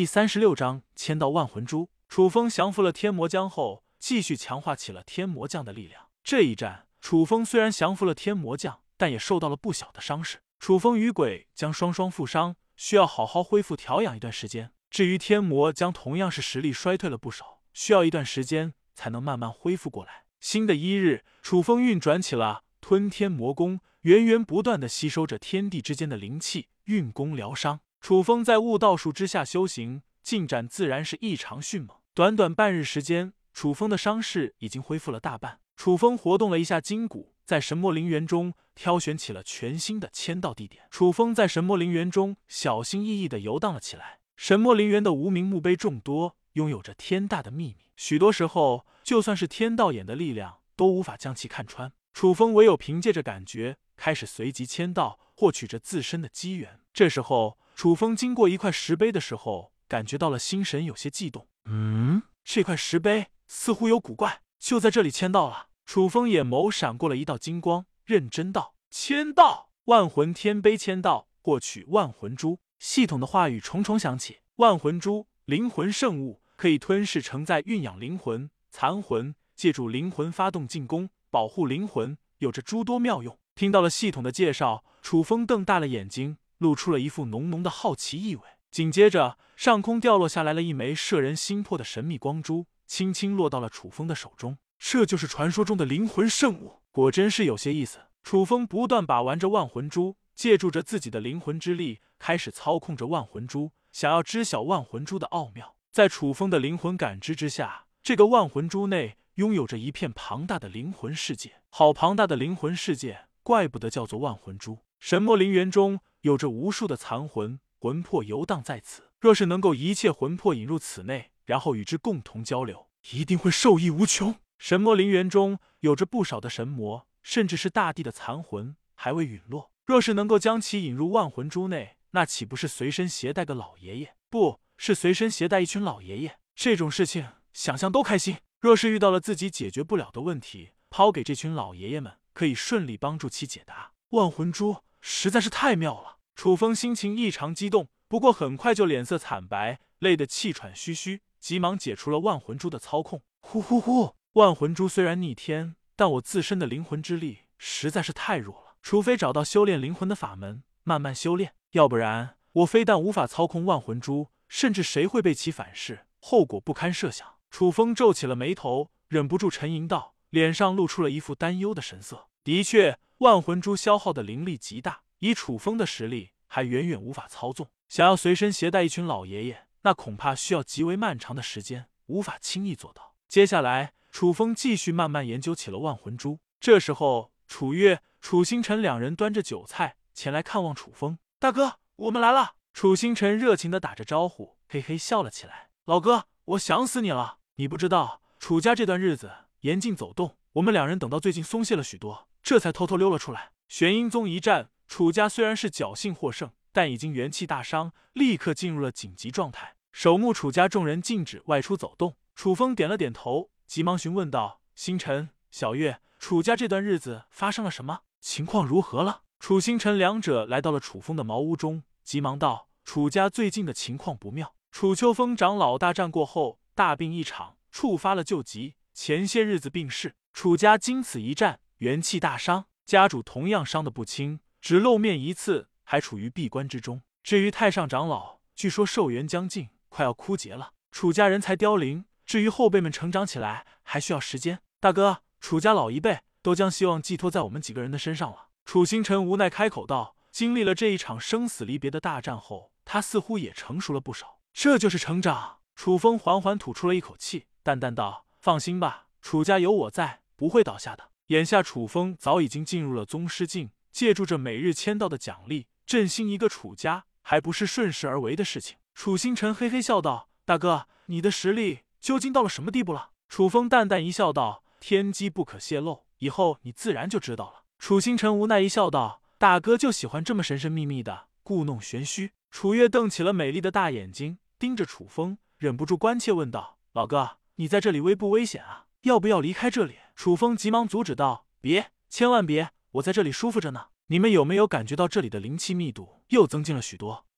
第三十六章千道万魂珠。楚风降服了天魔将后，继续强化起了天魔将的力量。这一战，楚风虽然降服了天魔将，但也受到了不小的伤势。楚风与鬼将双双负伤，需要好好恢复调养一段时间。至于天魔将，同样是实力衰退了不少，需要一段时间才能慢慢恢复过来。新的一日，楚风运转起了吞天魔功，源源不断的吸收着天地之间的灵气，运功疗伤。楚风在悟道术之下修行，进展自然是异常迅猛。短短半日时间，楚风的伤势已经恢复了大半。楚风活动了一下筋骨，在神魔陵园中挑选起了全新的签到地点。楚风在神魔陵园中小心翼翼的游荡了起来。神魔陵园的无名墓碑众多，拥有着天大的秘密，许多时候就算是天道眼的力量都无法将其看穿。楚风唯有凭借着感觉，开始随机签到，获取着自身的机缘。这时候。楚风经过一块石碑的时候，感觉到了心神有些悸动。嗯，这块石碑似乎有古怪，就在这里签到了。楚风眼眸闪过了一道金光，认真道：“签到，万魂天碑签到，获取万魂珠。”系统的话语重重响起：“万魂珠，灵魂圣物，可以吞噬承载、蕴养灵魂残魂，借助灵魂发动进攻，保护灵魂，有着诸多妙用。”听到了系统的介绍，楚风瞪大了眼睛。露出了一副浓浓的好奇意味。紧接着，上空掉落下来了一枚摄人心魄的神秘光珠，轻轻落到了楚风的手中。这就是传说中的灵魂圣物，果真是有些意思。楚风不断把玩着万魂珠，借助着自己的灵魂之力，开始操控着万魂珠，想要知晓万魂珠的奥妙。在楚风的灵魂感知之下，这个万魂珠内拥有着一片庞大的灵魂世界。好庞大的灵魂世界，怪不得叫做万魂珠。神魔陵园中。有着无数的残魂魂魄游荡在此，若是能够一切魂魄引入此内，然后与之共同交流，一定会受益无穷。神魔陵园中有着不少的神魔，甚至是大地的残魂还未陨落。若是能够将其引入万魂珠内，那岂不是随身携带个老爷爷？不是随身携带一群老爷爷？这种事情想象都开心。若是遇到了自己解决不了的问题，抛给这群老爷爷们，可以顺利帮助其解答。万魂珠。实在是太妙了，楚风心情异常激动，不过很快就脸色惨白，累得气喘吁吁，急忙解除了万魂珠的操控。呼呼呼！万魂珠虽然逆天，但我自身的灵魂之力实在是太弱了，除非找到修炼灵魂的法门，慢慢修炼，要不然我非但无法操控万魂珠，甚至谁会被其反噬，后果不堪设想。楚风皱起了眉头，忍不住沉吟道，脸上露出了一副担忧的神色。的确。万魂珠消耗的灵力极大，以楚风的实力还远远无法操纵。想要随身携带一群老爷爷，那恐怕需要极为漫长的时间，无法轻易做到。接下来，楚风继续慢慢研究起了万魂珠。这时候，楚月、楚星辰两人端着酒菜前来看望楚风。大哥，我们来了！楚星辰热情的打着招呼，嘿嘿笑了起来。老哥，我想死你了！你不知道，楚家这段日子严禁走动，我们两人等到最近松懈了许多。这才偷偷溜了出来。玄阴宗一战，楚家虽然是侥幸获胜，但已经元气大伤，立刻进入了紧急状态。守墓楚家众人禁止外出走动。楚风点了点头，急忙询问道：“星辰、小月，楚家这段日子发生了什么？情况如何了？”楚星辰两者来到了楚风的茅屋中，急忙道：“楚家最近的情况不妙。楚秋风长老大战过后大病一场，触发了旧疾，前些日子病逝。楚家经此一战。”元气大伤，家主同样伤得不轻，只露面一次，还处于闭关之中。至于太上长老，据说寿元将近，快要枯竭了。楚家人才凋零，至于后辈们成长起来，还需要时间。大哥，楚家老一辈都将希望寄托在我们几个人的身上了。楚星辰无奈开口道：“经历了这一场生死离别的大战后，他似乎也成熟了不少。这就是成长。”楚风缓缓吐出了一口气，淡淡道：“放心吧，楚家有我在，不会倒下的。”眼下楚风早已经进入了宗师境，借助着每日签到的奖励，振兴一个楚家，还不是顺势而为的事情。楚星辰嘿嘿笑道：“大哥，你的实力究竟到了什么地步了？”楚风淡淡一笑道：“天机不可泄露，以后你自然就知道了。”楚星辰无奈一笑道：“大哥就喜欢这么神神秘秘的，故弄玄虚。”楚月瞪起了美丽的大眼睛，盯着楚风，忍不住关切问道：“老哥，你在这里危不危险啊？要不要离开这里？”楚风急忙阻止道：“别，千万别！我在这里舒服着呢。你们有没有感觉到这里的灵气密度又增进了许多？”